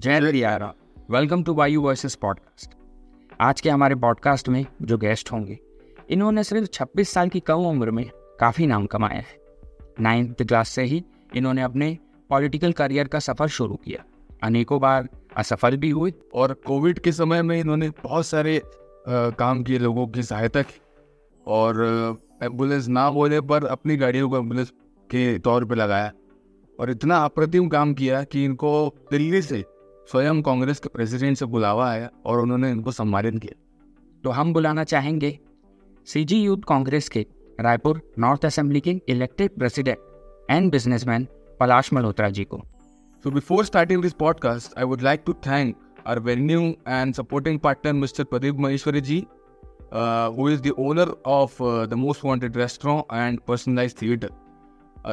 जय रियारा welcome to Vayu Voices podcast आज के हमारे पॉडकास्ट में जो गेस्ट होंगे इन्होंने सिर्फ़ 26 साल की कम उम्र में काफ़ी नाम कमाया है। नाइन्थ क्लास से ही इन्होंने अपने पॉलिटिकल करियर का सफ़र शुरू किया। अनेकों बार असफल भी हुए। और कोविड के समय में इन्होंने बहुत सारे आ, काम किए लोगों की सहायता की। और एंबुलेंस ना होने पर अपनी गाड़ियों को एंबुलेंस के तौर पे लगाया। और इतना अप्रतिम काम किया कि इनको दिल्ली से स्वयं कांग्रेस के प्रेसिडेंट से बुलावा आया और उन्होंने इनको सम्मानित किया। तो हम बुलाना चाहेंगे सीजी यूथ कांग्रेस के रायपुर नॉर्थ असेंबली के elected president and businessman Palash Malhotra ji को। So before starting this podcast I would like to thank our venue and supporting partner mister Pradeep Maheshwari ji who is the owner of the most wanted restaurant and personalize theatre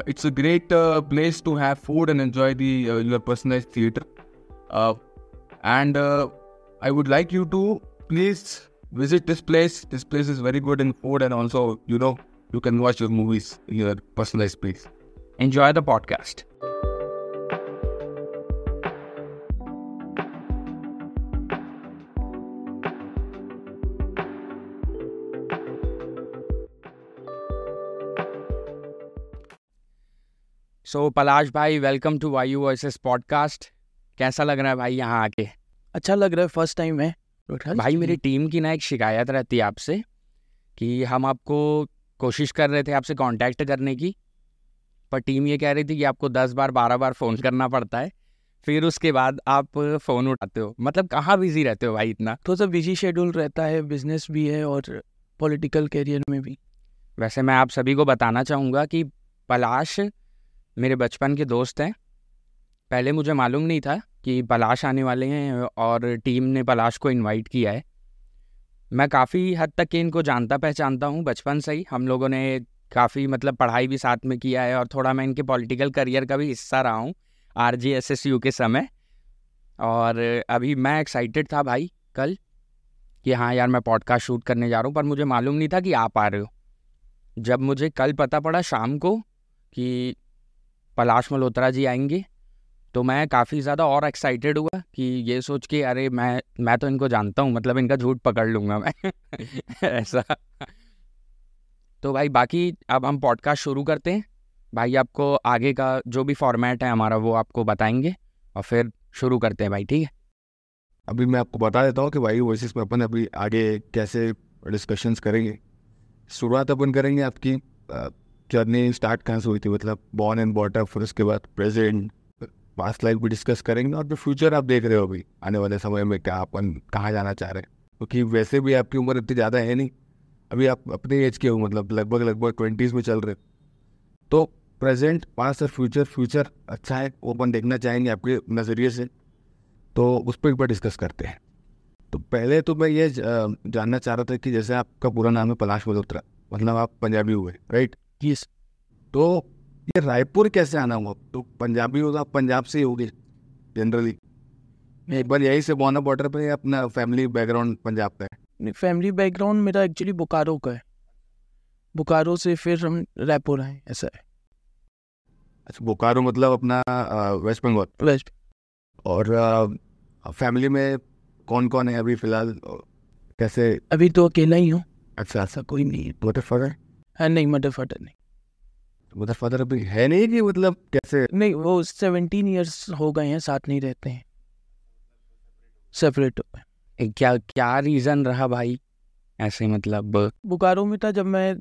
it's a great place to have food and enjoy their personalize theatre Uh, and uh, I would like you to please visit this place. This place is very good in food, and also, you know, you can watch your movies in your personalized space. Enjoy the podcast. So, Palash Bhai, welcome to YU Voices podcast. कैसा लग रहा है भाई यहाँ आके? अच्छा लग रहा है फ़र्स्ट टाइम है। भाई मेरी टीम की ना एक शिकायत रहती है आपसे कि हम आपको कोशिश कर रहे थे आपसे कांटेक्ट करने की पर टीम ये कह रही थी कि आपको दस बार बारह बार फ़ोन करना पड़ता है फिर उसके बाद आप फ़ोन उठाते हो। मतलब कहाँ बिज़ी रहते हो भाई इतना? थोड़ा सा बिज़ी शेड्यूल रहता है बिज़नेस भी है और पॉलिटिकल करियर में भी। वैसे मैं आप सभी को बताना चाहूँगा कि पलाश मेरे बचपन के दोस्त हैं। पहले मुझे मालूम नहीं था कि पलाश आने वाले हैं और टीम ने पलाश को इनवाइट किया है। मैं काफ़ी हद तक इनको जानता पहचानता हूँ, बचपन से ही। हम लोगों ने काफ़ी मतलब पढ़ाई भी साथ में किया है और थोड़ा मैं इनके पॉलिटिकल करियर का भी हिस्सा रहा हूँ R G S S U के समय। और अभी मैं एक्साइटेड था भाई कल कि हाँ यार मैं पॉडकास्ट शूट करने जा रहा हूँ, पर मुझे मालूम नहीं था कि आप आ रहे हो। जब मुझे कल पता पड़ा शाम को कि पलाश मल्होत्रा जी आएँगे तो मैं काफ़ी ज़्यादा और एक्साइटेड हुआ कि ये सोच के, अरे, मैं मैं तो इनको जानता हूँ मतलब इनका झूठ पकड़ लूँगा मैं। ऐसा। तो भाई, बाकी अब हम पॉडकास्ट शुरू करते हैं। भाई, आपको आगे का जो भी फॉर्मेट है हमारा, वो आपको बताएँगे और फिर शुरू करते हैं भाई, ठीक है? अभी मैं आपको बता देता हूँ कि भाई वॉइसेस में अपन अभी आगे कैसे डिस्कशंस करेंगे। शुरुआत अपन करेंगे आपकी जर्नी स्टार्ट कहाँ से हुई थी? मतलब बॉर्न एंड बॉटअप फिर उसके बाद प्रेजेंट पास्ट लाइफ भी डिस्कस करेंगे और फिर फ्यूचर आप देख रहे हो अभी, आने वाले समय में क्या अपन कहाँ जाना चाह रहे हैं। क्योंकि वैसे भी आपकी उम्र इतनी ज़्यादा है नहीं। अभी आप अपने एज के हो मतलब लगभग लगभग ट्वेंटीज़ में चल रहे तो प्रेजेंट पास्ट और फ्यूचर फ्यूचर अच्छा है, वो अपन देखना चाहेंगे आपके नज़रिए से। तो उस पर एक बार डिस्कस करते हैं। तो पहले तो मैं ये जानना चाह रहा था कि जैसे आपका पूरा नाम है पलाश मल्होत्रा मतलब आप पंजाबी हुए राइट यस तो ये रायपुर कैसे आना हुआ? तो पंजाबी होगा आप पंजाब से ही होगे जनरली एक बार यही से बॉर्नर बॉर्डर पे अपना फैमिली बैकग्राउंड पंजाब का है। फैमिली बैकग्राउंड मेरा एक्चुअली बोकारो का है। बोकारो से फिर हम रायपुर आए ऐसा है। अच्छा बोकारो मतलब अपना वेस्ट बंगाल वेस्ट और आ, फैमिली में कौन कौन है अभी फ़िलहाल? कैसे? अभी तो अकेला ही हूँ। अच्छा। ऐसा कोई नहीं है। मदर फादर हाँ नहीं मदर फादर नहीं। मदर फादर अभी है नहीं कि मतलब कैसे? नहीं वो सेवनटीन ईयर्स हो गए हैं साथ नहीं रहते हैं। सेपरेट क्या क्या रीज़न रहा भाई? ऐसे मतलब बोकारो में था जब मैं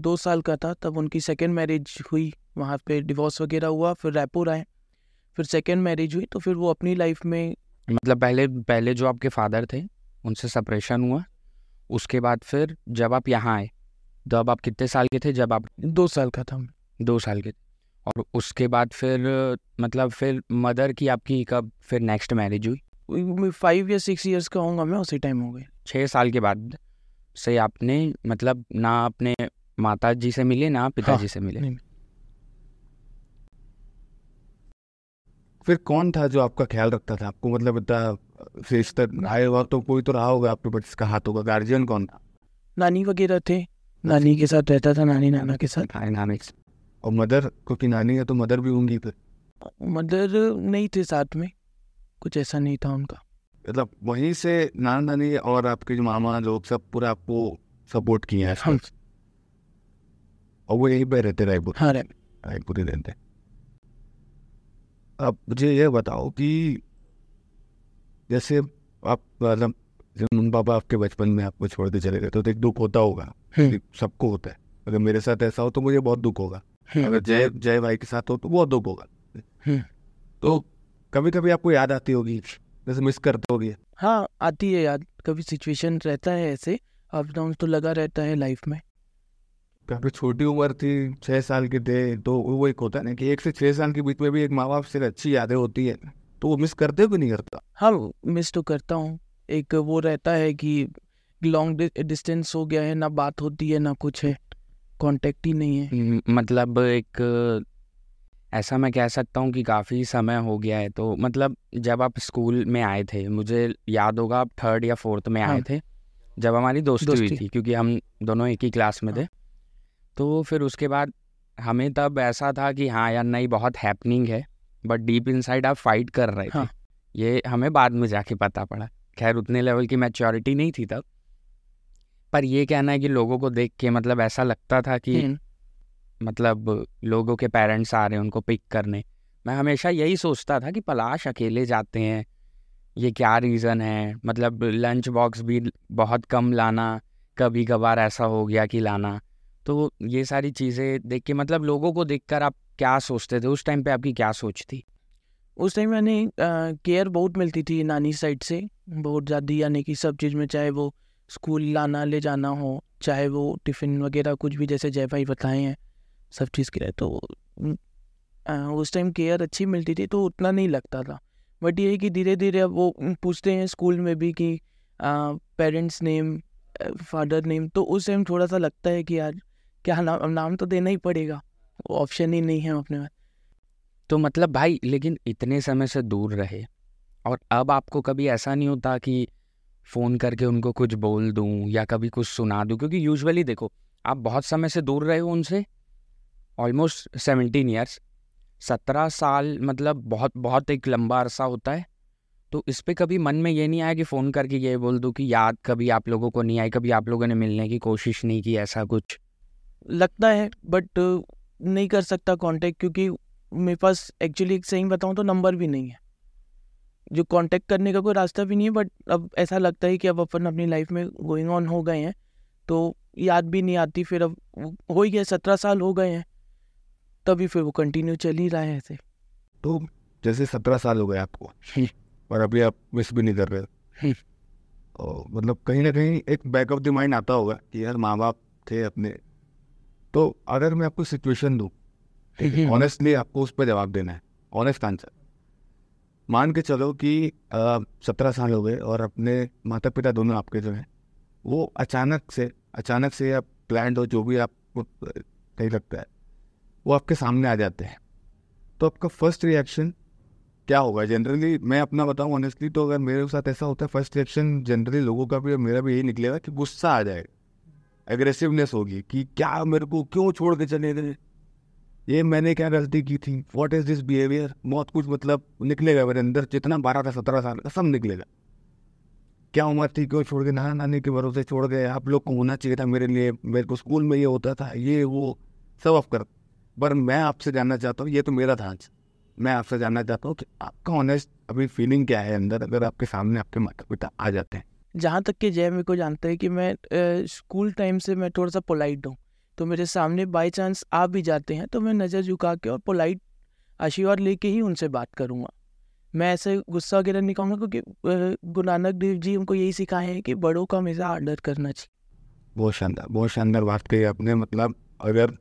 दो साल का था तब उनकी सेकेंड मैरिज हुई। वहाँ पे डिवोर्स वगैरह हुआ फिर रायपुर आए। फिर सेकेंड मैरिज हुई तो फिर वो अपनी लाइफ में मतलब पहले पहले जो आपके फादर थे उनसे सेपरेशन हुआ। उसके बाद फिर जब आप यहाँ आए तो अब आप कितने साल के थे? जब आप दो साल का था। दो साल के। और उसके बाद फिर मतलब फिर मदर की आपकी कब फिर नेक्स्ट मैरिज हुई? फाइव या सिक्स ईयर्स का होऊँगा मैं उसी टाइम हो गए छः साल के बाद से आपने मतलब ना अपने माता जी से मिले ना पिताजी हाँ, से मिले। फिर कौन था जो आपका ख्याल रखता था? आपको मतलब इतना फेस तक आए हुआ तो कोई तो रहा होगा आपके बच्चे का हाथ होगा? गार्जियन कौन था? नानी वगैरह थे। नानी के साथ रहता था नानी नाना के साथ। डायनामिक्स और मदर क्योंकि नानी है तो मदर भी होंगी फिर। मदर नहीं थे साथ में कुछ ऐसा नहीं था उनका। मतलब वहीं से नाना नानी और आपके जो मामा लोग सब पूरा आपको सपोर्ट किए हैं हम। और वो यहीं पे रहते रायपुर। हाँ रायपुर। ही रहते। अब मुझे ये बताओ कि जैसे आप मतलब मम्मी पापा आपके बचपन में आपको छोड़ के चले गए तो एक दुख होता होगा। सबको होता है। अगर मेरे साथ ऐसा हो तो मुझे बहुत दुख होगा। अगर जय जय भाई के साथ हो तो बहुत दुख होगा। तो कभी कभी आपको याद आती होगी जैसे मिस करते होगी। हाँ आती है याद। कभी सिचुएशन रहता है ऐसे अप डाउन तो लगा रहता है लाइफ में। काफ़ी छोटी उम्र थी छह साल के थे तो वो एक होता है ना कि एक से छह साल के बीच में भी एक माँ बाप से अच्छी यादें होती है। तो वो मिस करते हो कि नहीं करता? हाँ मिस तो करता हूँ। एक वो रहता है कि लॉन्ग डिस्टेंस हो गया है ना बात होती है ना कुछ है कांटेक्ट ही नहीं है मतलब एक ऐसा मैं कह सकता हूँ कि काफ़ी समय हो गया है तो मतलब जब आप स्कूल में आए थे मुझे याद होगा आप थर्ड या फोर्थ में आए हाँ। थे जब हमारी दोस्ती हुई दोस्ती। थी क्योंकि हम दोनों एक ही क्लास में हाँ। थे तो फिर उसके बाद हमें तब ऐसा था कि हाँ यार नहीं बहुत हैपनिंग है बट डीप इनसाइड आप फाइट कर रहे थे हाँ। ये हमें बाद में जाके पता पड़ा खैर उतने लेवल की मैच्योरिटी नहीं थी तब। पर ये कहना है कि लोगों को देख के मतलब ऐसा लगता था कि हम्म, मतलब लोगों के पेरेंट्स आ रहे हैं उनको पिक करने। मैं हमेशा यही सोचता था कि पलाश अकेले जाते हैं ये क्या रीज़न है? मतलब लंच बॉक्स भी बहुत कम लाना कभी कभार ऐसा हो गया कि लाना। तो ये सारी चीज़ें देख के मतलब लोगों को देखकर आप क्या सोचते थे? उस टाइम पे आपकी क्या सोच थी? उस टाइम मैंने केयर बहुत मिलती थी नानी साइड से। बहुत ज़्यादा यानी कि सब चीज़ में, चाहे वो स्कूल लाना, ले जाना हो, चाहे वो टिफ़िन वगैरह कुछ भी, जैसे जय भाई बताए हैं, सब चीज़ के लिए तो उस टाइम केयर अच्छी मिलती थी तो उतना नहीं लगता था। बट ये कि धीरे धीरे अब वो पूछते हैं स्कूल में भी कि पेरेंट्स नेम फादर नेम तो उस टाइम थोड़ा सा लगता है कि यार, क्या नाम नाम तो देना ही पड़ेगा। ऑप्शन ही नहीं है अपने पास। तो मतलब भाई, लेकिन इतने समय से दूर रहे और अब आपको कभी ऐसा नहीं होता कि फ़ोन करके उनको कुछ बोल दूँ या कभी कुछ सुना दूँ? क्योंकि यूजुअली देखो, आप बहुत समय से दूर रहे हो उनसे ऑलमोस्ट सेवनटीन ईयर्स सत्रह साल मतलब बहुत बहुत एक लंबा अरसा होता है। तो इस पर कभी मन में ये नहीं आया कि फ़ोन करके ये बोल दूँ कि याद कभी आप लोगों को नहीं आई, कभी आप लोगों ने मिलने की कोशिश नहीं की ऐसा कुछ? लगता है बट नहीं कर सकता कांटेक्ट क्योंकि मेरे पास एक्चुअली एक सही बताऊँ तो नंबर भी नहीं है जो कांटेक्ट करने का कोई रास्ता भी नहीं है बट अब ऐसा लगता है कि अब अपन अपनी लाइफ में गोइंग ऑन हो गए हैं तो याद भी नहीं आती फिर अब हो ही गया सत्रह साल हो गए हैं तभी फिर वो कंटिन्यू चल ही रहा है ऐसे तो जैसे सत्रह साल हो गए आपको हम्म। और अभी आप मिस भी नहीं कर रहे हम्म। और मतलब कहीं ना कहीं एक बैक ऑफ़ द माइंड आता होगा कि यार माँ बाप थे अपने तो अगर मैं आपको सिचुएशन दूँ ऑनेस्टली आपको उस पर जवाब देना है। ऑनेस्ट आंसर मान के चलो कि सत्रह साल हो गए और अपने माता पिता दोनों आपके जो हैं, वो अचानक से अचानक से या प्लान हो, जो भी आपको सही लगता है, वो आपके सामने आ जाते हैं। तो आपका फ़र्स्ट रिएक्शन क्या होगा? जनरली मैं अपना बताऊँ ऑनेस्टली तो अगर मेरे साथ ऐसा होता है फ़र्स्ट रिएक्शन जनरली लोगों का भी और मेरा भी यही निकलेगा कि गुस्सा आ जाएगा एग्रेसिवनेस होगी कि क्या मेरे को क्यों छोड़ के चले गए? ये मैंने क्या गलती की थी? व्हाट इज़ दिस बिहेवियर बहुत कुछ मतलब निकलेगा मेरे अंदर, जितना बारह था, सत्रह साल का, सब निकलेगा। क्या उम्र थी क्यों छोड़ के नाना नानी के भरोसे छोड़ गए? आप लोग को होना चाहिए था मेरे लिए, मेरे को स्कूल में ये होता था, ये, वो, सब ऑफ़ कर। पर मैं आपसे जानना चाहता हूँ, ये तो मेरा था आज। मैं आपसे जानना चाहता हूँ कि आपका ऑनेस्ट अभी फीलिंग क्या है अंदर, अगर आपके सामने आपके माता पिता आ जाते हैं। जहाँ तक कि जय मेरे को जानते हैं कि मैं स्कूल टाइम से मैं थोड़ा सा पोलाइट हूँ। तो मेरे सामने बाई चांस आ भी जाते हैं तो मैं नज़र झुका के और पोलाइट आशीर्वाद लेके ही उनसे बात करूँगा। मैं ऐसे गुस्सा वगैरह नहीं कहूँगा क्योंकि गुरु नानक देव जी उनको यही सिखाए हैं कि बड़ों का हमेशा आर्डर करना चाहिए। बहुत शानदार बहुत शानदार बात कही आपने मतलब अगर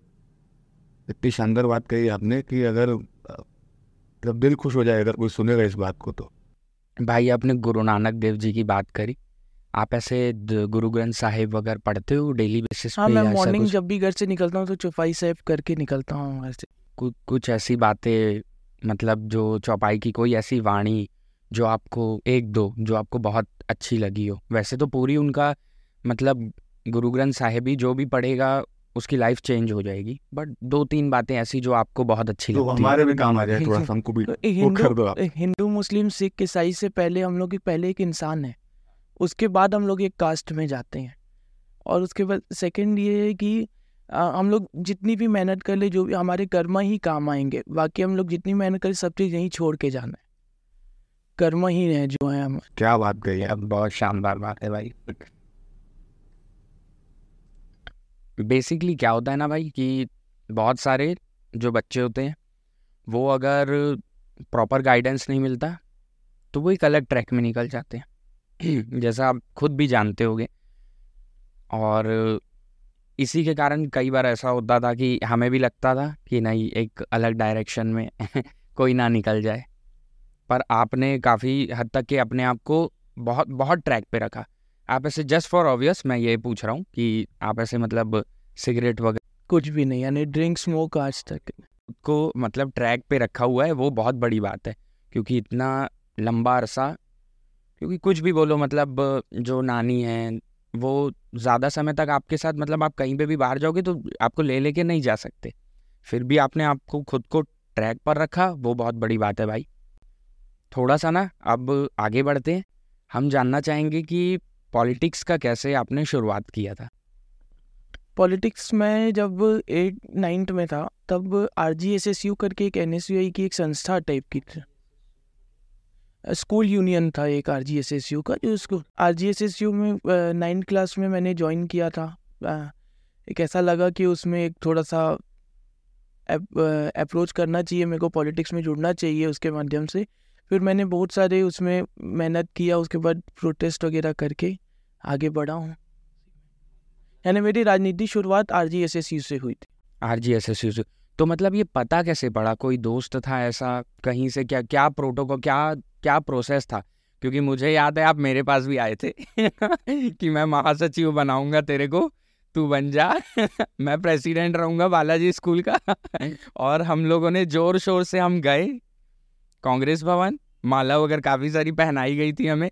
इतनी शानदार बात कही आपने कि अगर मतलब दिल खुश हो जाए अगर कोई सुनेगा इस बात को तो। भाई आपने गुरु नानक देव जी की बात करी। आप ऐसे गुरु ग्रंथ साहिब वगैरह पढ़ते हो डेली बेसिस हाँ पे मैं मॉर्निंग जब भी घर से निकलता हूँ तो चौपाई साहब करके निकलता हूँ घर से। कु- कुछ ऐसी बातें मतलब जो चौपाई की कोई ऐसी वाणी जो आपको एक दो जो आपको बहुत अच्छी लगी हो। वैसे तो पूरी उनका मतलब गुरु ग्रंथ साहिब ही जो भी पढ़ेगा उसकी लाइफ चेंज हो जाएगी। बट दो तीन बातें ऐसी जो आपको बहुत अच्छी तो लगती हमारे भी काम आ जाए थोड़ा सा हमको भी वो कर दो हिंदू मुस्लिम सिख ईसाई से पहले हम लोग पहले एक इंसान है। उसके बाद हम लोग एक कास्ट में जाते हैं। और उसके बाद सेकंड ये है कि आ, हम लोग जितनी भी मेहनत कर ले जो भी हमारे कर्म ही काम आएँगे बाकी हम लोग जितनी मेहनत करें सब चीज़ यहीं छोड़ के जाना है। कर्म ही है जो है हम। क्या बात कही है बहुत शानदार बात है भाई। बेसिकली क्या होता है ना भाई कि बहुत सारे जो बच्चे होते हैं वो अगर प्रॉपर गाइडेंस नहीं मिलता तो वो एक अलग ट्रैक में निकल जाते हैं। जैसा आप खुद भी जानते होगे। और इसी के कारण कई बार ऐसा होता था कि हमें भी लगता था कि नहीं एक अलग डायरेक्शन में कोई ना निकल जाए। पर आपने काफ़ी हद तक के अपने आप को बहुत बहुत ट्रैक पे रखा। आप ऐसे जस्ट फॉर ऑब्वियस मैं ये पूछ रहा हूँ कि आप ऐसे मतलब सिगरेट वगैरह कुछ भी नहीं यानी ड्रिंक स्मोक आज तक। को मतलब ट्रैक पे रखा हुआ है वो बहुत बड़ी बात है। क्योंकि इतना लंबा अरसा क्योंकि कुछ भी बोलो मतलब जो नानी है, वो ज़्यादा समय तक आपके साथ मतलब आप कहीं पे भी बाहर जाओगे तो आपको ले लेके नहीं जा सकते। फिर भी आपने आपको खुद को ट्रैक पर रखा, वो बहुत बड़ी बात है भाई। थोड़ा सा ना, अब आगे बढ़ते हैं। हम जानना चाहेंगे कि पॉलिटिक्स का कैसे आपने शुरुआत किया था? पॉलिटिक्स में जब एट, नाइन्थ में था, तब R G S S U करके एक एन एस यू आई की एक संस्था टाइप की थी। स्कूल यूनियन था एक R G S S U का, जो उसको R G S S U में नाइन्थ क्लास में मैंने ज्वाइन किया था। एक ऐसा लगा कि उसमें एक थोड़ा सा अप्रोच करना चाहिए, मेरे को पॉलिटिक्स में जुड़ना चाहिए उसके माध्यम से। फिर मैंने बहुत सारे उसमें मेहनत किया, उसके बाद प्रोटेस्ट वगैरह करके आगे बढ़ा हूँ। यानी मेरी राजनीति शुरुआत R G S S U से हुई थी। R G S S U से? तो मतलब ये पता कैसे पड़ा? कोई दोस्त था ऐसा कहीं से? क्या क्या प्रोटोकॉल क्या क्या प्रोसेस था? क्योंकि मुझे याद है, आप मेरे पास भी आए थे कि मैं महासचिव बनाऊँगा तेरे को। तू बन जा। मैं प्रेसिडेंट रहूँगा बालाजी स्कूल का। और हम लोगों ने ज़ोर शोर से हम गए। कांग्रेस भवन। माला वगैरह काफ़ी सारी पहनाई गई थी हमें।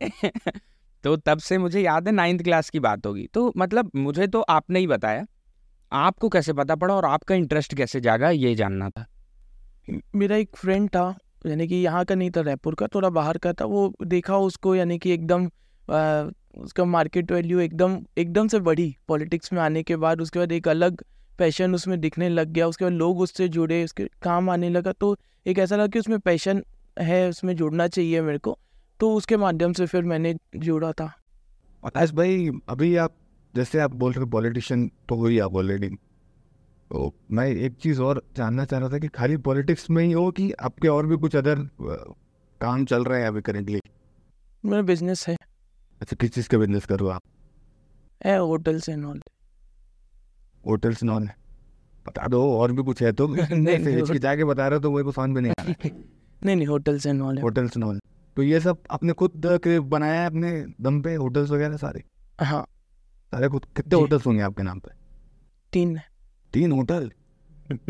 तो तब से मुझे याद है नाइन्थ क्लास की बात होगी। तो मतलब मुझे तो आपने ही बताया। आपको कैसे पता पड़ा और आपका इंटरेस्ट कैसे जागा, ये जानना था। मेरा एक फ्रेंड था। यानी कि यहाँ का नहीं था रायपुर का थोड़ा बाहर का था वो देखा उसको यानी कि एकदम आ, उसका मार्केट वैल्यू एकदम एकदम से बढ़ी पॉलिटिक्स में आने के बाद उसके बाद एक अलग पैशन उसमें दिखने लग गया उसके बाद लोग उससे जुड़े उसके काम आने लगा तो एक ऐसा लगा कि उसमें पैशन है उसमें जुड़ना चाहिए मेरे को तो उसके माध्यम से फिर मैंने जुड़ा था। भाई अभी आप जैसे आप बोल रहे पॉलिटिशियन तो हुई आप ऑलरेडी मैं एक चीज़ और जानना चाह रहा था कि खाली पॉलिटिक्स में ही हो कि आपके और भी कुछ अदर काम चल रहे हैं अभी करेंटली मेरा बिज़नेस है। अच्छा किस चीज़ का बिज़नेस करो आप? है होटल्स एंड ऑल। होटल्स नॉन बता दो और भी कुछ है तो। नहीं, जाके बता रहे हो तो मेरे को समझ में नहीं आ रहा नहीं नहीं होटल्स एंड ऑल है। होटल्स नॉन तो ये सब आपने खुद बनाया है अपने दम पे होटल्स वगैरह सारे? हाँ। सारे खुद कितने होटल्स होंगे आपके नाम पे? तीन। है तीन होटल।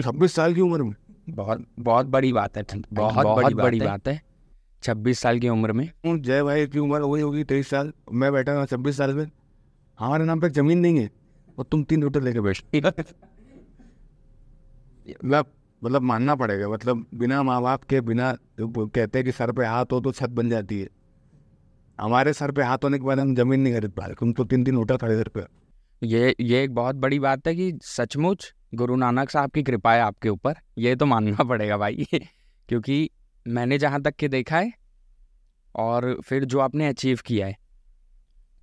छब्बीस साल की उम्र में। बहुत बहुत बड़ी बात है बहुत बहुत बड़ी बात है। छब्बीस साल की उम्र में। जय भाई की उम्र वही होगी तेईस साल। मैं बैठा हूँ छब्बीस साल में। हमारे नाम पे ज़मीन नहीं है और तुम तीन होटल लेके बैठ। मतलब मतलब मानना पड़ेगा मतलब बिना माँ बाप के बिना कहते हैं कि सर पे हाथ हो तो छत बन जाती है। हमारे सर पे हाथ होने के बाद हम ज़मीन नहीं खरीद पा रहे तुम तो तीन तीन होटल खरीद रहे हो ये ये एक बहुत बड़ी बात है कि सचमुच गुरु नानक साहब की कृपा है आपके ऊपर। ये तो मानना पड़ेगा भाई, क्योंकि मैंने जहाँ तक के देखा है और फिर जो आपने अचीव किया है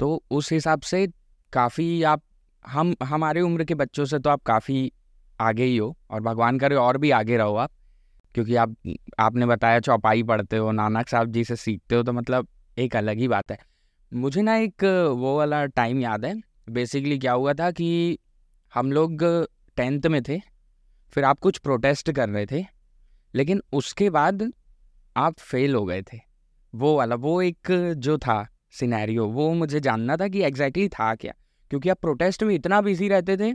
तो उस हिसाब से काफ़ी आप, हम, हमारे उम्र के बच्चों से तो आप काफ़ी आगे ही हो और भगवान करे और भी आगे रहो आप, क्योंकि आप, आपने बताया चौपाई पढ़ते हो, नानक साहब जी से सीखते हो तो मतलब एक अलग ही बात है। मुझे ना एक वो वाला टाइम याद है बेसिकली क्या हुआ था कि हम लोग टेंथ में थे, फिर आप कुछ प्रोटेस्ट कर रहे थे, लेकिन उसके बाद आप फेल हो गए थे। वो वाला, वो एक जो था सिनेरियो वो मुझे जानना था कि एग्जैक्टली था क्या, क्योंकि आप प्रोटेस्ट में इतना बिज़ी रहते थे।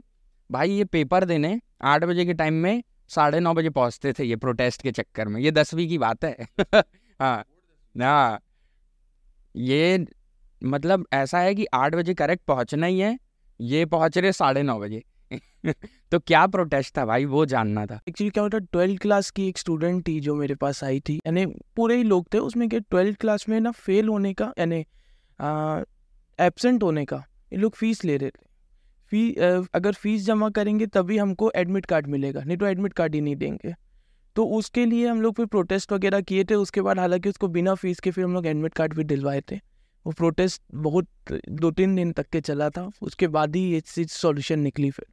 भाई, ये पेपर देने आठ बजे के टाइम में साढ़े नौ बजे पहुँचते थे ये प्रोटेस्ट के चक्कर में। ये दसवीं की बात है। हाँ ना ये मतलब ऐसा है कि आठ बजे करेक्ट पहुँचना ही है। ये पहुँच रहे साढ़े नौ बजे। तो क्या प्रोटेस्ट था भाई? वो जानना था। एक्चुअली क्या होता ट्वेल्थ क्लास की एक स्टूडेंट थी जो मेरे पास आई थी। यानी पूरे ही लोग थे उसमें क्या ट्वेल्थ क्लास में ना फेल होने का, यानी एबसेंट होने का, ये लोग फ़ीस ले रहे थे। फ़ी अगर फ़ीस जमा करेंगे तभी हमको एडमिट कार्ड मिलेगा, नहीं तो एडमिट कार्ड ही नहीं देंगे। तो उसके लिए हम लोग फिर प्रोटेस्ट वगैरह किए थे, उसके बाद हालाँकि उसको बिना फ़ीस के फिर हम लोग एडमिट कार्ड भी दिलवाए थे। वो प्रोटेस्ट बहुत दो तीन दिन तक के चला था उसके बाद ही ये चीज़ सॉल्यूशन निकली फिर।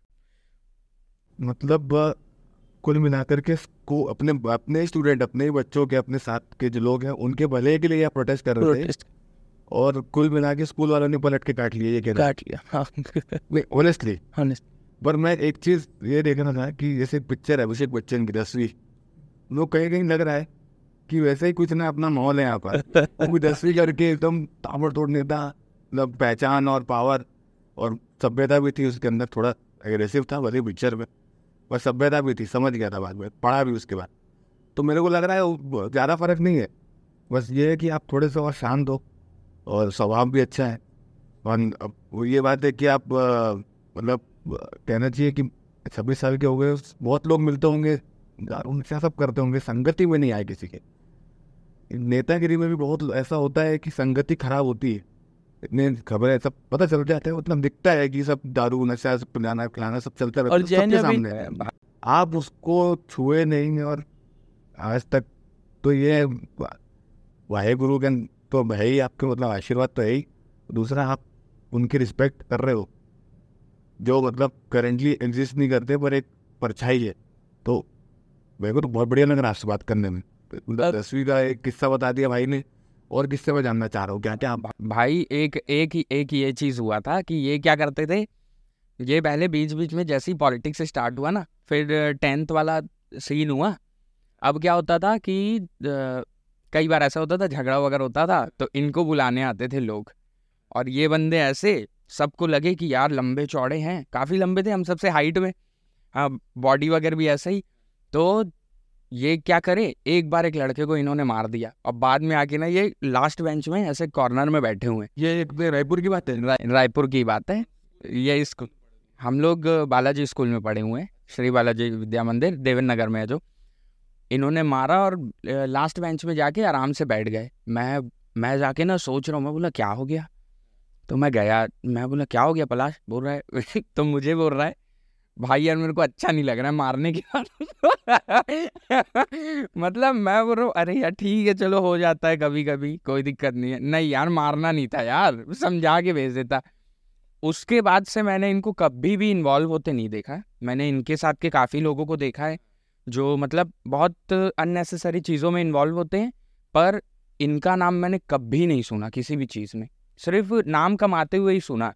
मतलब कुल मिलाकर के को अपने अपने स्टूडेंट अपने बच्चों के अपने साथ के जो लोग हैं उनके भले के लिए प्रोटेस्ट कर रहे थे। और कुल मिला के स्कूल वालों ने पलट के काट लिया ये कह काट लिया हाँ। ऑनेस्टली ऑनेस्ट पर मैं एक चीज़ ये देखना था कि जैसे पिक्चर है अभिषेक बच्चन की दसवीं लोग कहीं कहीं लग रहा है कि वैसे ही कुछ ना अपना माहौल है यहाँ पर। वो दसवीं करके एकदम ताबड़ तोड़ नेता मतलब पहचान और पावर और सभ्यता भी थी उसके अंदर, थोड़ा एग्रेसिव था, भले पिक्चर में, पर सभ्यता भी थी, समझ गया था बाद में, पढ़ा भी उसके बाद। तो मेरे को लग रहा है ज़्यादा फ़र्क नहीं है, बस ये है कि आप थोड़े से और शांत हो और स्वभाव भी अच्छा है। और ये बात है कि आप मतलब कहना चाहिए कि छब्बीस साल के हो गए, बहुत लोग मिलते होंगे उनसे सब करते होंगे, संगति में नहीं आए किसी के। नेतागिरी में भी बहुत ऐसा होता है कि संगति खराब होती है। इतने खबरें सब पता चल जाते हैं उतना दिखता है कि सब दारू नशा सब पिलाना खिलाना सब चलता रहता है सबके सामने आप उसको छुए नहीं और आज तक तो ये वाहे गुरु के तो है ही आपके मतलब आशीर्वाद तो है ही। दूसरा आप उनकी रिस्पेक्ट कर रहे हो। जो मतलब करेंटली एग्जिस्ट नहीं करते पर एक परछाई है। तो मेरे को तो बहुत बढ़िया लग रहा है आपसे बात करने में। दसवीं का एक किस्सा बता दिया भाई ने और किससे मैं जानना चाह रहा हूँ क्या? क्या भाई एक एक ही एक ये चीज़ हुआ था कि ये क्या करते थे? ये पहले बीच बीच में जैसे ही पॉलिटिक्स स्टार्ट हुआ ना फिर टेंथ वाला सीन हुआ। अब क्या होता था कि कई बार ऐसा होता था झगड़ा वगैरह होता था तो इनको बुलाने आते थे लोग। और ये बंदे ऐसे सबको लगे कि यार लंबे चौड़े हैं काफ़ी लंबे थे हम सबसे हाइट में। हाँ बॉडी वगैरह भी ऐसे ही। तो ये क्या करे? एक बार एक लड़के को इन्होंने मार दिया। और बाद में आके ना ये लास्ट बेंच में ऐसे कॉर्नर में बैठे हुए हैं। ये एक रायपुर की बात है? रायपुर की बात है। ये स्कूल हम लोग बालाजी स्कूल में पढ़े हुए हैं। श्री बालाजी विद्या मंदिर देवन नगर में है जो। इन्होंने मारा और लास्ट बेंच में जाके आराम से बैठ गए। मैं मैं जाके ना सोच रहा हूँ मैं बोला क्या हो गया? तो मैं गया मैं बोला क्या हो गया पलाश? बोल रहा है? तो मुझे बोल रहा है भाई यार, मेरे को अच्छा नहीं लग रहा है मारने के बाद। मतलब मैं बोल रहा हूँ, अरे यार ठीक है, चलो हो जाता है कभी कभी कोई दिक्कत नहीं है। नहीं यार, मारना नहीं था यार, समझा के भेज देता। उसके बाद से मैंने इनको कभी भी इन्वॉल्व होते नहीं देखा मैंने इनके साथ के काफ़ी लोगों को देखा है, जो मतलब बहुत अननेसेसरी चीज़ों में इन्वॉल्व होते हैं, पर इनका नाम मैंने कभी नहीं सुना किसी भी चीज़ में। सिर्फ़ नाम कमाते हुए ही सुना।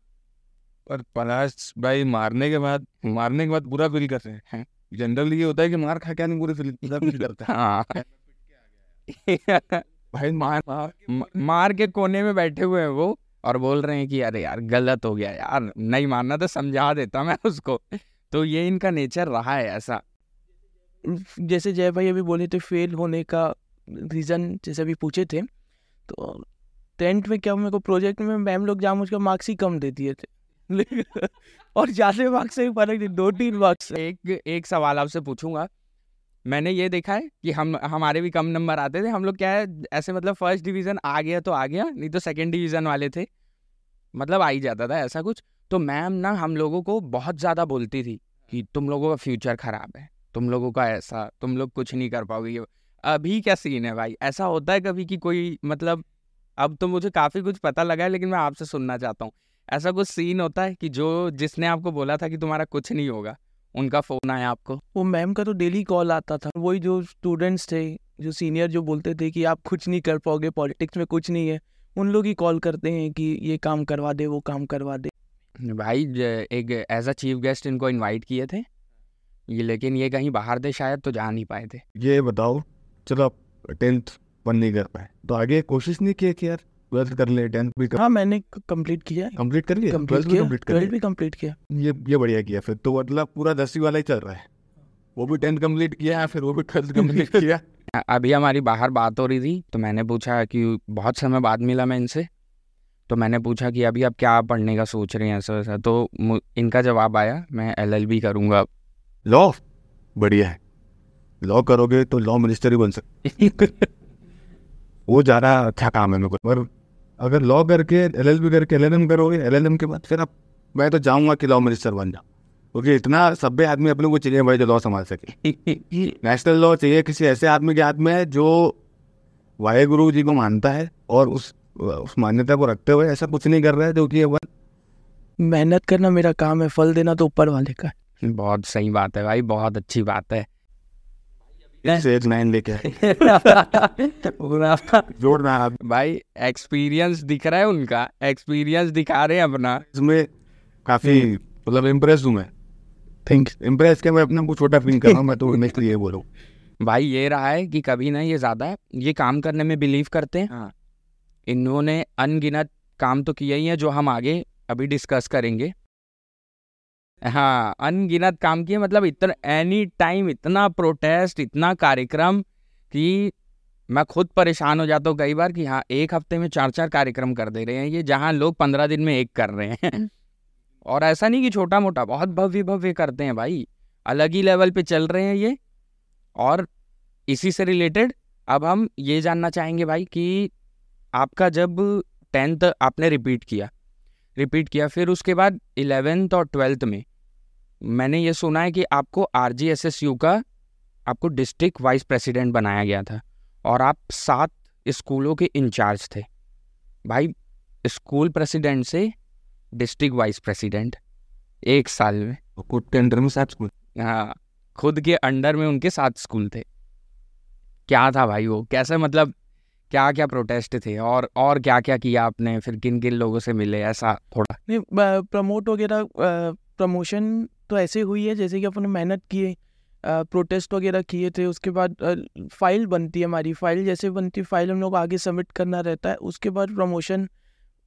पर पलाश भाई मारने के बाद मारने के बाद बुरा फील करते हैं। जनरली ये होता है कि मार खा क्या नहीं बुरे फील बुरा फील करता है। हाँ। भाई मार मार के कोने में बैठे हुए हैं वो और बोल रहे हैं कि अरे यार गलत हो गया यार नहीं मारना तो समझा देता मैं उसको। तो ये इनका नेचर रहा है ऐसा। जैसे जय भाई अभी बोले थे फेल होने का रीज़न जैसे अभी पूछे थे तो टेंथ में क्या मेरे को प्रोजेक्ट में मैम लोग जहाँ मुझको मार्क्स ही कम दे दिए थे। और ज़्यादा मार्क्स से फ़र्क नहीं, दो तीन मार्क्स एक एक सवाल आपसे पूछूँगा। मैंने ये देखा है कि हम, हमारे भी कम नंबर आते थे। हम लोग क्या है, ऐसे मतलब फ़र्स्ट डिवीज़न आ गया तो आ गया, नहीं तो सेकंड डिवीज़न वाले थे। मतलब आ ही जाता था ऐसा कुछ। तो मैम ना हम लोगों को बहुत ज़्यादा बोलती थी कि तुम लोगों का फ्यूचर ख़राब है, तुम लोगों का ऐसा, तुम लोग कुछ नहीं कर पाओगे अभी क्या सीन है भाई? ऐसा होता है कभी कि कोई मतलब अब तो मुझे काफ़ी कुछ पता लगा है, लेकिन मैं आपसे सुनना चाहता हूँ। ऐसा कुछ सीन होता है कि जो जिसने आपको बोला था कि तुम्हारा कुछ नहीं होगा उनका फ़ोन आया आपको? वो मैम का तो डेली कॉल आता था। वही जो स्टूडेंट्स थे जो सीनियर जो बोलते थे कि आप कुछ नहीं कर पाओगे पॉलिटिक्स में कुछ नहीं है उन लोग ही कॉल करते हैं कि ये काम करवा दे वो काम करवा दे। भाई एक एज अ चीफ गेस्ट इनको इनवाइट किए थे ये लेकिन ये कहीं बाहर थे शायद तो जा नहीं पाए थे। ये बताओ चलो टेंथ बन नहीं कर पाए तो आगे कोशिश नहीं की कि यार? ट्वेल्थ कर ले टेंथ भी कर हाँ मैंने कंप्लीट किया कंप्लीट कर लिया कंप्लीट किया ट्वेल्थ भी कंप्लीट किया। ये ये बढ़िया किया फिर। तो मतलब पूरा दसवीं वाला ही चल रहा है। वो भी टेंथ कंप्लीट किया है फिर वो भी ट्वेल्थ कंप्लीट किया? अभी हमारी बाहर बात हो रही थी तो मैंने पूछा कि बहुत समय बाद मिला मैं इनसे। तो मैंने पूछा कि अभी आप क्या पढ़ने का सोच रहे हैं ऐसा वैसा तो इनका जवाब आया मैं एलएलबी करूँगा लॉ बढ़िया है। लॉ करोगे तो लॉ मिनिस्टर ही बन सकते वो ज़्यादा अच्छा काम है मेरे को। पर अगर लॉ करके एल एल बी करके एल एल एम करोगे एल एल एम के बाद फिर आप मैं तो चाहूँगा कि लॉ मिनिस्टर बन जाऊँ। क्योंकि इतना सभ्य आदमी अपने को चाहिए भाई जो लॉ संभाल सके। नेशनल लॉ चाहिए किसी ऐसे आदमी के हाथ में है जो वाहे गुरु जी को मानता है और उस उस मान्यता को रखते हुए ऐसा कुछ नहीं कर रहा है जो कि ये मेहनत करना मेरा काम है फल देना तो ऊपर वाले का है। बहुत सही बात है भाई बहुत अच्छी बात है। एक लेके आए जोड़ भाई एक्सपीरियंस दिख रहा है उनका। एक्सपीरियंस दिखा रहे हैं अपना। इसमें काफ़ी मतलब इम्प्रेस हूँ मैं। थैंक्स इम्प्रेस के मैं अपना कुछ छोटा फील कर रहा हूँ मैं तो नेक्स्ट ये बोलूँ भाई ये रहा है कि कभी ना ये ज़्यादा ये काम करने में बिलीव करते हैं। हाँ। इन्होंने अनगिनत काम तो किया ही है जो हम आगे अभी डिस्कस करेंगे। हाँ अनगिनत काम किए मतलब इतना एनी टाइम इतना प्रोटेस्ट इतना कार्यक्रम कि मैं खुद परेशान हो जाता हूँ कई बार कि हाँ एक हफ़्ते में चार चार कार्यक्रम कर दे रहे हैं ये जहाँ लोग पंद्रह दिन में एक कर रहे हैं। और ऐसा नहीं कि छोटा मोटा बहुत भव्य भव्य करते हैं भाई अलग ही लेवल पे चल रहे हैं ये। और इसी से रिलेटेड अब हम ये जानना चाहेंगे भाई कि आपका जब टेंथ आपने रिपीट किया रिपीट किया। फिर उसके बाद इलेवेंथ और ट्वेल्थ में मैंने ये सुना है कि आपको R G S S U का आपको डिस्ट्रिक्ट वाइस प्रेसिडेंट बनाया गया था और आप सात स्कूलों के इंचार्ज थे। भाई स्कूल प्रेसिडेंट से डिस्ट्रिक्ट वाइस प्रेसिडेंट एक साल में। खुद के अंडर में सात स्कूल हाँ खुद के अंडर में उनके सात स्कूल थे। क्या था भाई वो? कैसे मतलब क्या क्या प्रोटेस्ट थे और और क्या क्या किया आपने? फिर किन किन लोगों से मिले? ऐसा थोड़ा। नहीं प्रमोट वगैरह प्रमोशन तो ऐसे हुई है, जैसे कि अपन मेहनत किए प्रोटेस्ट वगैरह किए थे, उसके बाद फ़ाइल बनती है हमारी। फ़ाइल जैसे बनती फ़ाइल हम लोग आगे सबमिट करना रहता है, उसके बाद प्रमोशन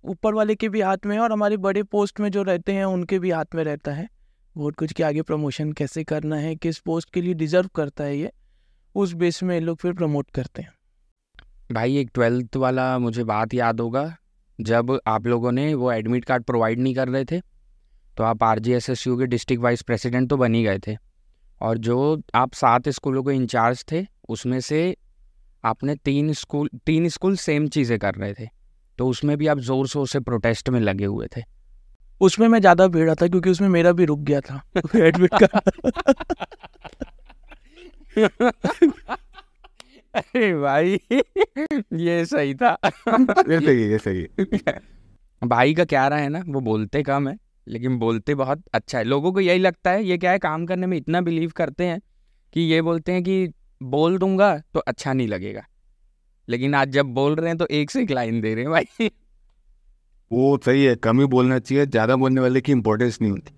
ऊपर वाले के भी हाथ में है और हमारे बड़े पोस्ट में जो रहते हैं, उनके भी हाथ में रहता है। बहुत कुछ के आगे प्रमोशन कैसे करना है, किस पोस्ट के लिए डिज़र्व करता है ये, उस बेस में लोग फिर प्रमोट करते हैं। भाई एक ट्वेल्थ वाला मुझे बात याद होगा जब आप लोगों ने वो एडमिट कार्ड प्रोवाइड नहीं कर रहे थे तो आप R G S S U के डिस्ट्रिक्ट वाइस प्रेसिडेंट तो बन ही गए थे। और जो आप सात स्कूलों के इंचार्ज थे उसमें से आपने तीन स्कूल तीन स्कूल सेम चीज़ें कर रहे थे तो उसमें भी आप ज़ोर शोर से प्रोटेस्ट में लगे हुए थे। उसमें मैं ज़्यादा भीड़ा था क्योंकि उसमें मेरा भी रुक गया था एडमिट कार्ड। अरे भाई ये सही था। ये सही ये सही भाई का क्या रहा है ना वो बोलते कम है लेकिन बोलते बहुत अच्छा है। लोगों को यही लगता है ये क्या है काम करने में इतना बिलीव करते हैं कि ये बोलते हैं कि बोल दूँगा तो अच्छा नहीं लगेगा। लेकिन आज जब बोल रहे हैं तो एक से एक लाइन दे रहे हैं भाई। वो सही है कम ही बोलना चाहिए ज़्यादा बोलने वाले की इम्पोर्टेंस नहीं होती।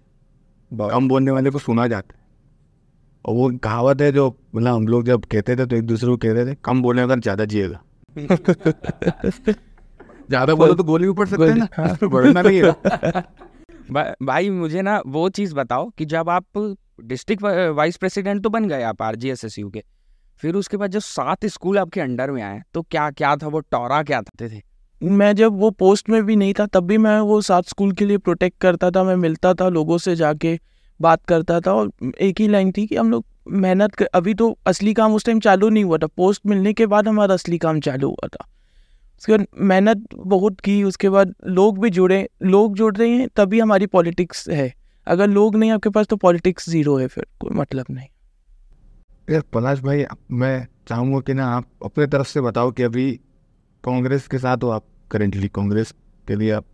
कम बोलने वाले को सुना जाता है। और वो कहावत है जो मतलब हम लोग जब कहते थे तो एक दूसरे को कहते थे कम बोलने वाला ज़्यादा जिएगा। ज़्यादा बोलो तो गोली ऊपर सकते हैं ना? बढ़ना नहीं है। भा, भाई मुझे ना वो चीज़ बताओ कि जब आप डिस्ट्रिक्ट वाइस प्रेसिडेंट तो बन गए आप आर जी के फिर उसके बाद जब सात स्कूल आपके अंडर में आए तो क्या क्या था वो टोरा क्या थे, थे? मैं जब वो पोस्ट में भी नहीं था तब भी मैं वो सात स्कूल के लिए प्रोटेक्ट करता था मैं मिलता था लोगों से जाके बात करता था और एक ही लाइन थी कि हम लोग मेहनत कर, अभी तो असली काम उस टाइम चालू नहीं हुआ था। पोस्ट मिलने के बाद हमारा असली काम चालू हुआ था। उसके बाद मेहनत बहुत की, उसके बाद लोग भी जुड़े, लोग जुड़ रहे हैं तभी हमारी पॉलिटिक्स है। अगर लोग नहीं आपके पास तो पॉलिटिक्स ज़ीरो है फिर, कोई मतलब नहीं। यार, पलाश भाई, मैं चाहूँगा कि ना आप अपने तरफ़ से बताओ कि अभी कांग्रेस के साथ हो आप करेंटली कांग्रेस के लिए आप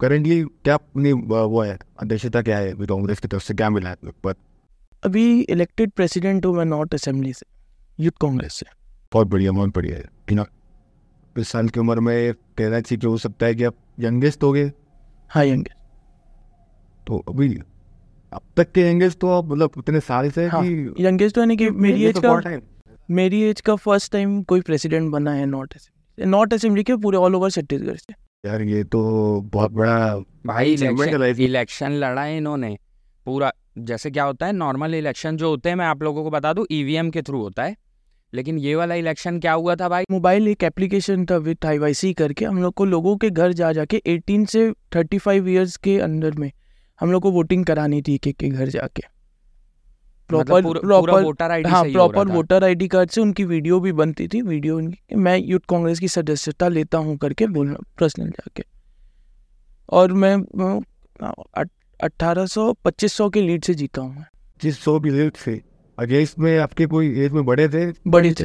करेंटली क्या अपनी वो है अध्यक्षता क्या है अभी कांग्रेस की तरफ़ से क्या मिला है पर अभी इलेक्टेड प्रेसिडेंट हूँ मैं नॉर्थ असेंबली से यूथ कांग्रेस से। बहुत बढ़िया बहुत बढ़िया है। इस साल की उम्र में कहना चाहिए कि हो सकता है कि आप यंगेस्ट हो गए हाँ यंगेस्ट तो अभी अब तक के यंगेस्ट तो आप मतलब इतने साल से हाँ, कि यंगेस्ट तो यानी कि मेरी एज का मेरी एज का फ़र्स्ट टाइम कोई प्रेसिडेंट बना है नॉर्थ असेंबली नॉर्थ असेंबली के पूरे ऑल ओवर छत्तीसगढ़ से। यार ये तो बहुत बड़ा भाई इलेक्शन इलेक्शन लड़ा है इन्होंने पूरा जैसे क्या होता है नॉर्मल इलेक्शन जो होते हैं मैं आप लोगों को बता दूँ ईवीएम के थ्रू होता है लेकिन ये वाला इलेक्शन क्या हुआ था भाई? मोबाइल एक एप्लीकेशन था विथ आई करके हम लोग को लोगों के घर जा जाके 18 से 35 इयर्स के अंदर में हम लोग को वोटिंग करानी थी एक एक के घर जाके प्रॉपर पूरा- पूरा प्रॉपर वोटर आईडी हाँ प्रॉपर वोटर आईडी कार्ड से उनकी वीडियो भी बनती थी। वीडियो उनकी मैं यूथ कांग्रेस की सदस्यता लेता हूँ करके बोलना पर्सनल जाके। और मैं अट्ठारह सौ पच्चीस सौ के लीड से जीता हूँ। मैं जिस सौ की रेट से? अगेंस्ट में आपके कोई एज में बड़े थे? बड़ी थे।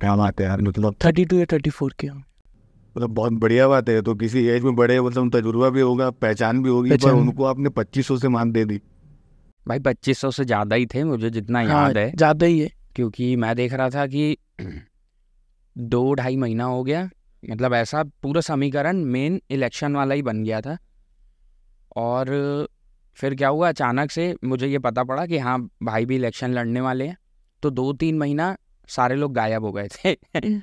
क्या बात है यार मतलब थर्टी टू या थर्टी फोर के हम मतलब बहुत बढ़िया बात है। तो किसी एज में बड़े मतलब तजुर्बा भी होगा पहचान भी होगी पर उनको आपने पच्चीस सौ से मान दे दी। भाई पच्चीस सौ से ज़्यादा ही थे मुझे जितना हाँ याद है। ज़्यादा ही है। क्योंकि मैं देख रहा था कि दो ढाई महीना हो गया मतलब ऐसा पूरा समीकरण मेन इलेक्शन वाला ही बन गया था। और फिर क्या हुआ अचानक से मुझे ये पता पड़ा कि हाँ भाई भी इलेक्शन लड़ने वाले हैं। तो दो तीन महीना सारे लोग गायब हो गए थे।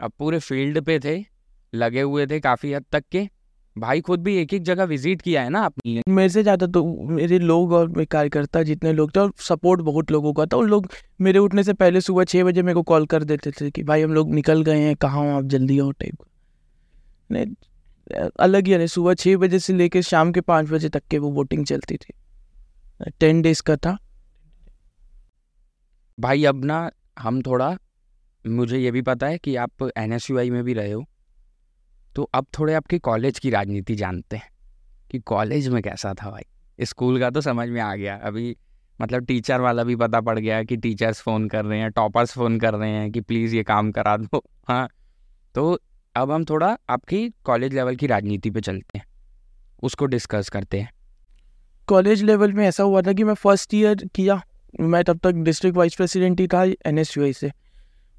अब पूरे फ़ील्ड पे थे लगे हुए थे काफ़ी हद तक के। भाई खुद भी एक एक जगह विज़िट किया है ना आपने? मेरे से ज़्यादा तो मेरे लोग और मेरे कार्यकर्ता जितने लोग थे और सपोर्ट बहुत लोगों का था उन लोग मेरे उठने से पहले सुबह छः बजे मेरे को कॉल कर देते थे कि भाई हम लोग निकल गए हैं कहाँ हो आप जल्दी आओ टाइप नहीं अलग ही है सुबह छः बजे से लेकर शाम के पाँच बजे तक के वो वोटिंग चलती थी। टेन डेज़ का था। भाई अब ना हम थोड़ा मुझे ये भी पता है कि आप एनएसयूआई में भी रहे हो। तो अब थोड़े आपके कॉलेज की राजनीति जानते हैं कि कॉलेज में कैसा था भाई? स्कूल का तो समझ में आ गया। अभी मतलब टीचर वाला भी पता पड़ गया कि टीचर्स फ़ोन कर रहे हैं टॉपर्स फ़ोन कर रहे हैं कि प्लीज़ ये काम करा दो। हाँ तो अब हम थोड़ा आपकी कॉलेज लेवल की राजनीति पे चलते हैं। उसको डिस्कस करते हैं। कॉलेज लेवल में ऐसा हुआ था कि मैं फ़र्स्ट ईयर किया। मैं तब तक डिस्ट्रिक्ट वाइस प्रेसिडेंट ही था एनएसयूआई से।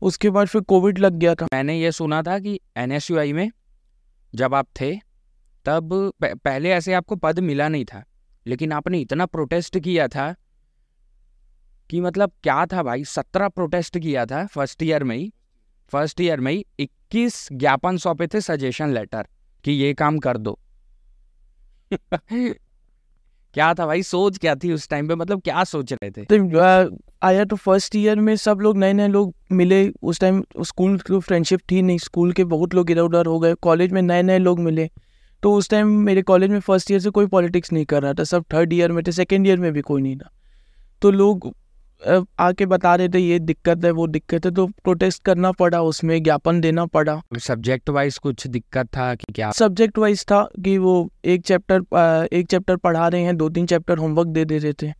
उसके बाद फिर कोविड लग गया था। मैंने ये सुना था कि एनएसयूआई में जब आप थे, तब पहले ऐसे आपको पद मिला नहीं था, लेकिन आपने इतना प्रोटेस्ट किया था कि मतलब क्या था भाई? सत्रह प्रोटेस्ट किया था फ़र्स्ट ईयर में ही। फ़र्स्ट ईयर में ही इक्कीस ज्ञापन सौंपे थे सजेशन लेटर कि ये काम कर दो। क्या था भाई? सोच क्या थी उस टाइम पे? मतलब क्या सोच रहे थे? तो आया तो फ़र्स्ट ईयर में सब लोग नए नए लोग मिले। उस टाइम स्कूल की फ्रेंडशिप थी नहीं। स्कूल के बहुत लोग इधर उधर हो गए। कॉलेज में नए नए लोग मिले। तो उस टाइम मेरे कॉलेज में फ़र्स्ट ईयर से कोई पॉलिटिक्स नहीं कर रहा था। सब थर्ड ईयर में थे सेकेंड ईयर में भी कोई नहीं था। तो लोग आके बता रहे थे ये दिक्कत है वो दिक्कत है तो प्रोटेस्ट करना पड़ा उसमें ज्ञापन देना पड़ा। सब्जेक्ट वाइज कुछ दिक्कत था कि क्या? सब्जेक्ट वाइज था कि वो एक चैप्टर एक चैप्टर पढ़ा रहे हैं दो तीन चैप्टर होमवर्क दे दे रहे थे।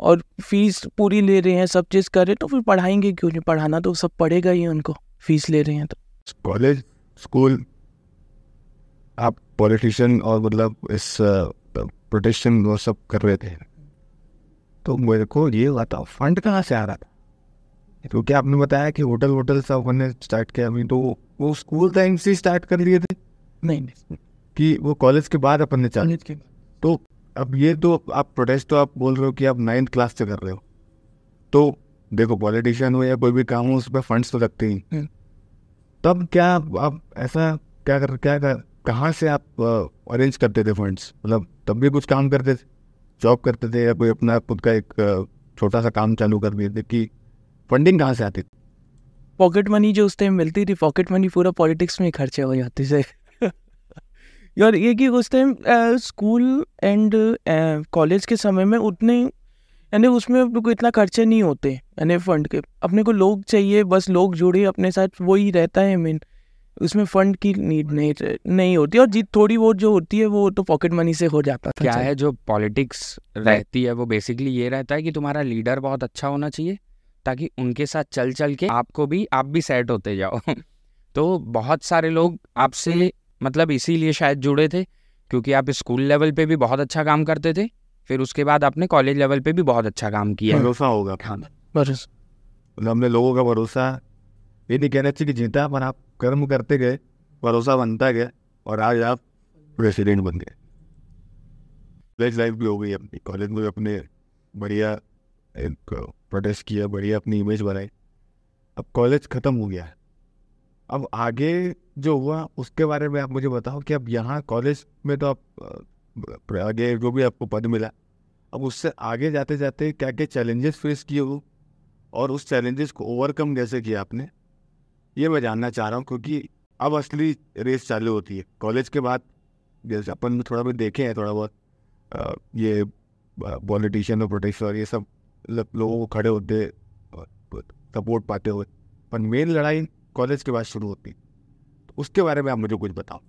और फ़ीस पूरी ले रहे हैं सब चीज़ कर रहे तो फिर पढ़ाएँगे क्यों नहीं? पढ़ाना तो सब पढ़ेगा ही उनको फ़ीस ले रहे हैं तो। कॉलेज स्कूल आप पॉलिटिशियन और मतलब इस प्रोटेक्शन वो सब कर रहे थे। तो मेरे को ये बताओ फंड कहाँ से आ रहा था? क्योंकि तो आपने बताया कि होटल वोटल सब हमने स्टार्ट किया अभी तो वो स्कूल टाइम से स्टार्ट कर लिए थे। नहीं नहीं। कि वो कॉलेज के बाद अपन ने चालू। कॉलेज के तो अब ये तो आप प्रोटेस्ट तो आप बोल रहे हो कि आप नाइन्थ क्लास से कर रहे हो। तो देखो पॉलिटिशियन हो या कोई भी काम हो उस पर फंड्स तो लगते ही। हम्म। तब क्या आप ऐसा क्या कर क्या कर कहाँ से आप अरेंज करते थे फंड्स मतलब तब भी कुछ काम करते थे? जॉब करते थे या कोई अपना खुद का एक छोटा सा काम चालू कर दिए थे कि फंडिंग कहाँ से आती थी? पॉकेट मनी जो उस टाइम मिलती थी पॉकेट मनी पूरा पॉलिटिक्स में खर्चे हो जाती थे। यार ये कि उस टाइम स्कूल एंड कॉलेज के समय में उतने, यानी उसमें अपने को इतना खर्चे नहीं होते, यानी फंड के। अपने को लोग चाहिए, बस लोग जुड़े, अपने साथ वही रहता है मेन उसमें फंड की नीड नहीं नहीं होती और जीत थोड़ी बहुत जो होती है वो तो पॉकेट मनी से हो जाता था क्या है जो पॉलिटिक्स रहती है वो बेसिकली ये रहता है कि तुम्हारा लीडर बहुत अच्छा होना चाहिए ताकि उनके साथ चल चल के आपको भी आप भी सेट होते जाओ। तो बहुत सारे लोग आपसे मतलब इसीलिए शायद जुड़े थे क्योंकि आप स्कूल लेवल पे भी बहुत अच्छा काम करते थे फिर उसके बाद आपने कॉलेज लेवल पे भी बहुत अच्छा काम किया। भरोसा होगा हाँ। मतलब हमने लोगों का भरोसा ये नहीं कहना चाहिए कि जीता, पर आप कर्म करते गए, भरोसा बनता गया, और आज आप प्रेसिडेंट बन गए। कॉलेज लाइफ भी हो गई अपनी। कॉलेज में अपने बढ़िया एक प्रोटेस्ट किया, बढ़िया अपनी इमेज बनाई। अब कॉलेज ख़त्म हो गया। है अब आगे जो हुआ, उसके बारे में आप मुझे बताओ कि अब यहाँ कॉलेज में तो आप आगे जो भी आपको पद मिला, अब उससे आगे जाते जाते क्या क्या चैलेंजेस फेस किए हो? और उस चैलेंजेस को ओवरकम कैसे किया आपने? ये मैं जानना चाह रहा हूँ, क्योंकि अब असली रेस चालू होती है। कॉलेज के बाद जैसे अपन थोड़ा बहुत देखे हैं, थोड़ा बहुत ये पॉलिटिशियन और प्रोटेक्शन और ये सब लोगों को खड़े होते सपोर्ट पाते हुए। पर मेन लड़ाई कॉलेज के बाद शुरू होती। तो उसके बारे में आप मुझे कुछ बताओ।